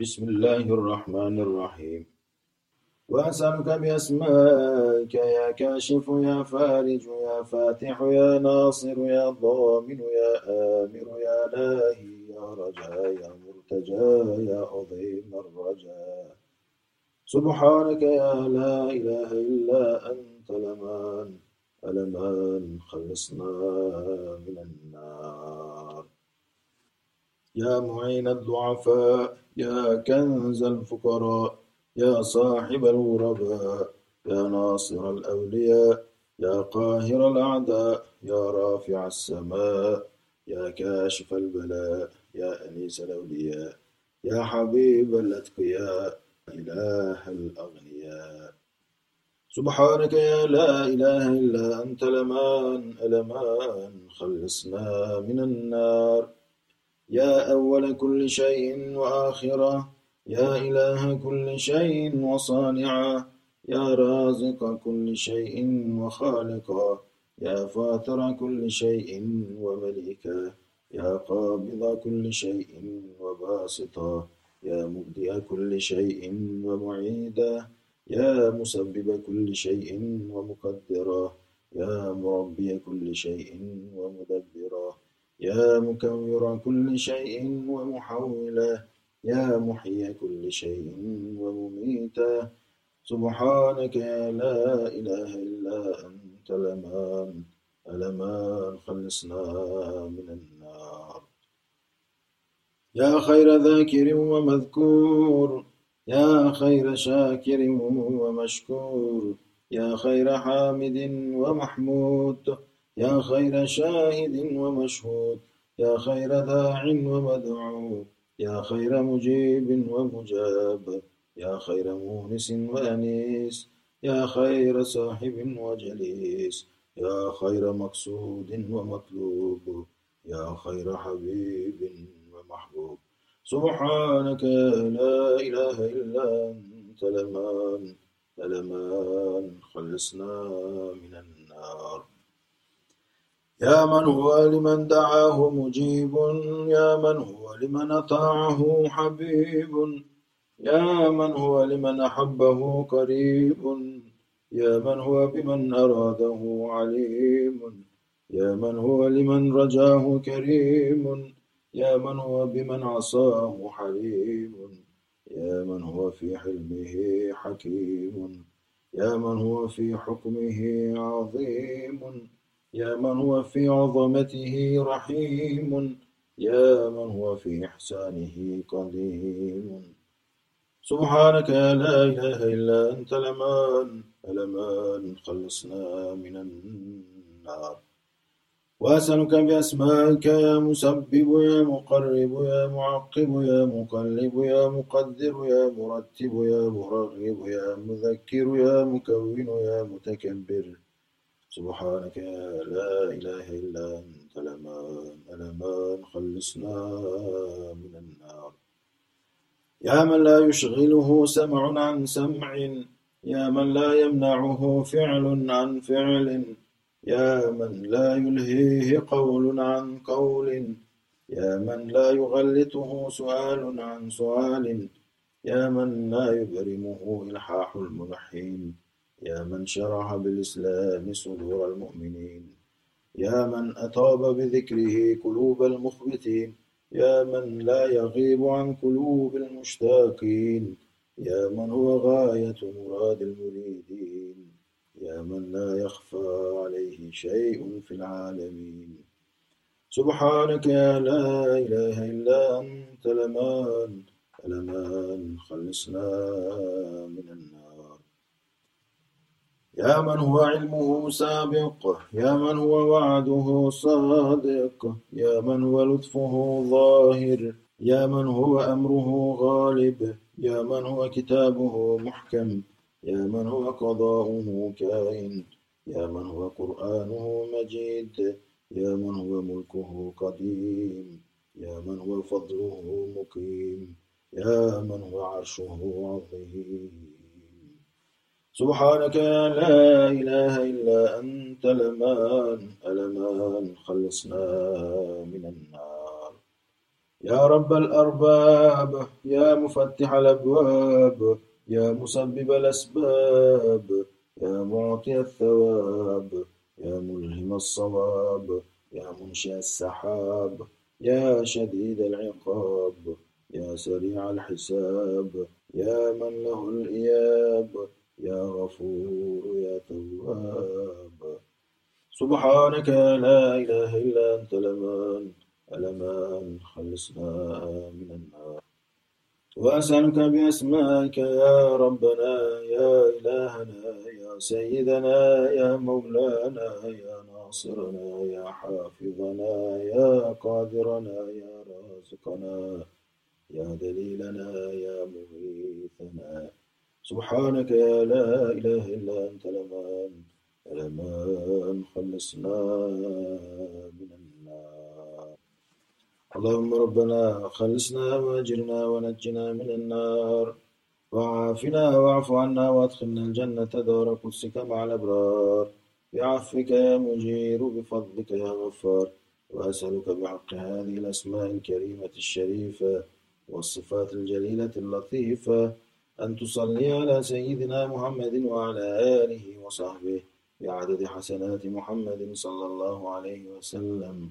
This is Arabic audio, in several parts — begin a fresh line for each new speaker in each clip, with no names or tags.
بسم الله الرحمن الرحيم. وأسألك بأسمائك يا كاشف يا فارج يا فاتح يا ناصر يا ضامن يا آمر يا لاهي يا رجاء يا مرتجى يا عظيم الرجاء سبحانك يا لا إله إلا أنت لمان ألمان خلصنا من النار. يا معين الضعفاء يا كنز الفقراء يا صاحب الغرباء يا ناصر الأولياء يا قاهر الأعداء يا رافع السماء يا كاشف البلاء يا أنيس الأولياء يا حبيب الأتقياء إله الأغنياء. سبحانك يا لا إله إلا أنت لمان ألمان خلصنا من النار. يا أول كل شيء وآخرة يا إله كل شيء وصانعا يا رازق كل شيء وخالقا يا فاطر كل شيء ومليكا يا قابض كل شيء وباسطا يا مبدئ كل شيء ومعيدا يا مسبب كل شيء ومقدرا يا مربي كل شيء ومدبرا. يا مكور كل شيء ومحولا يا محيي كل شيء ومميتا. سبحانك يا لا إله إلا أنت لمان ألمان خلصنا من النار. يا خير ذاكر ومذكور يا خير شاكر ومشكور يا خير حامد ومحمود. يا خير شاهد ومشهود يا خير داع ومدعو يا خير مجيب ومجاب يا خير مونس وأنيس يا خير صاحب وجليس يا خير مقصود ومطلوب يا خير حبيب ومحبوب. سبحانك لا إله إلا أنت لمان لمان خلصنا من النار. يا من هو لمن دعاه مجيب يا من هو لمن أطاعه حبيب يا من هو لمن أحبه قريب يا من هو بمن أراده عليم يا من هو لمن رجاه كريم يا من هو بمن عصاه حليم يا من هو في حلمه حكيم يا من هو في حكمه عظيم. يا من هو في عظمته رحيم يا من هو في إحسانه قديم. سبحانك لا إله إلا أنت لمان ألمان خلصنا من النار. وأسألك بأسمائك يا مسبب يا مقرب يا معقب يا مقلب يا مقدر يا مرتب يا مرغب يا مذكر يا مكون يا متكبر. سبحانك لا إله إلا أنت لمان ألمان خلصنا من النار. يا من لا يشغله سمع عن سمع يا من لا يمنعه فعل عن فعل يا من لا يلهيه قول عن قول يا من لا يغلطه سؤال عن سؤال يا من لا يبرمه إلحاح الملحين. يا من شرح بالإسلام صدور المؤمنين. يا من أطاب بذكره قلوب المخبتين. يا من لا يغيب عن قلوب المشتاقين. يا من هو غاية مراد المريدين. يا من لا يخفى عليه شيء في العالمين. سبحانك يا لا إله إلا أنت لمان لمان خلصنا من النار. يا من هو علمه سابق يا من هو وعده صادق يا من هو لطفه ظاهر يا من هو أمره غالب يا من هو كتابه محكم يا من هو قضاؤه كائن يا من هو قرآنه مجيد يا من هو ملكه قديم يا من هو فضله مقيم يا من هو عرشه عظيم سبحانك لا إله إلا أنت لمان ألمان خلصنا من النار. يا رب الأرباب يا مفتح الأبواب يا مسبب الأسباب يا معطي الثواب يا ملهم الصواب يا منشئ السحاب يا شديد العقاب يا سريع الحساب يا من له الإياب يا غفور يا تواب. سبحانك لا إله إلا أنت لمن ألمان خلصنا من النار. وأسألك بأسمائك يا ربنا يا إلهنا يا سيدنا يا مولانا يا ناصرنا يا حافظنا يا قادرنا يا رازقنا يا دليلنا يا مغيثنا سبحانك يا لا إله إلا أنت لمن لمن خلصنا من النار. اللهم ربنا خلصنا وأجرنا ونجنا من النار. وعافنا واعف عنا وادخلنا الجنة دار قدسك مع الأبرار. بعفوك يا مجير بفضلك يا غفار. وأسألك بحق هذه الأسماء الكريمة الشريفة والصفات الجليلة اللطيفة أن تصلي على سيدنا محمد وعلى آله وصحبه بعدد حسنات محمد صلى الله عليه وسلم.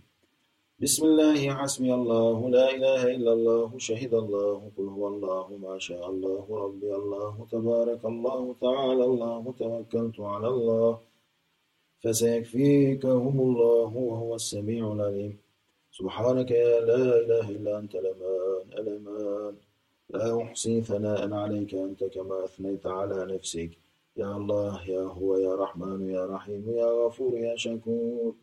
بسم الله حسبي الله لا إله إلا الله شهد الله قل هو الله ما شاء الله ربي الله تبارك الله تعالى الله توكلت على الله فسيكفيكهم الله وهو السميع العليم. سبحانك يا لا إله إلا أنت لمان ألمان لا أحصي ثناء عليك أنت كما أثنيت على نفسك. يا الله يا هو يا رحمن يا رحيم يا غفور يا شكور.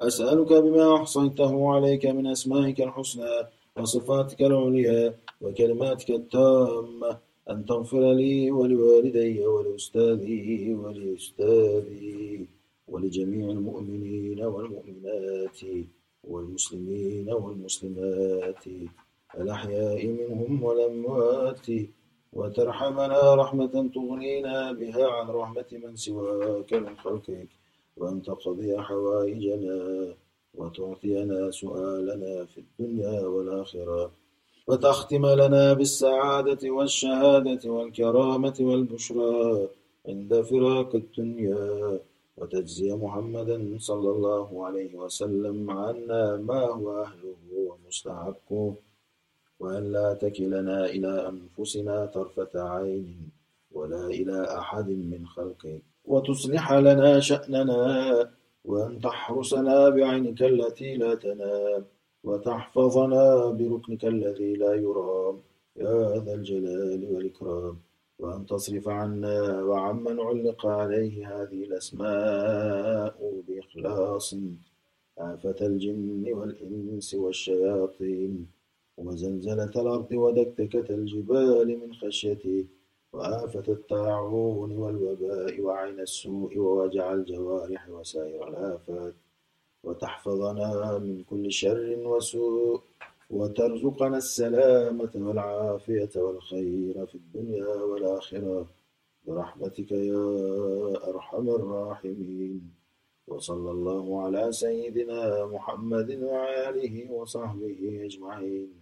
أسألك بما أحصيته عليك من أسمائك الحسنى وصفاتك العليا وكلماتك التامة. أن تغفر لي ولوالدي ولأستاذي ولأستاذي ولجميع المؤمنين والمؤمنات والمسلمين والمسلمات. الأحياء منهم والأموات وترحمنا رحمة تغنينا بها عن رحمة من سواك من خلقك. وأن تقضي حوائجنا وتعطينا سؤالنا في الدنيا والآخرة. وتختم لنا بالسعادة والشهادة والكرامة والبشرى عند فراق الدنيا. وتجزي محمدا صلى الله عليه وسلم عنا ما هو أهله ومستحقه. وأن لا تكلنا إلى أنفسنا طرفة عين ولا إلى أحد من خلقك. وتصلح لنا شأننا وأن تحرسنا بعينك التي لا تنام وتحفظنا بركنك الذي لا يرام. يا ذا الجلال والإكرام. وأن تصرف عنا وعمن علق عليه هذه الأسماء بإخلاص. آفة الجن والإنس والشياطين. وزلزلة الأرض ودكدكة الجبال من خشيته وآفة الطاعون والوباء وعين السوء ووجع الجوارح وسائر الآفات. وتحفظنا من كل شر وسوء وترزقنا السلامة والعافية والخير في الدنيا والآخرة. برحمتك يا أرحم الراحمين. وصلى الله على سيدنا محمد وآله وصحبه أجمعين.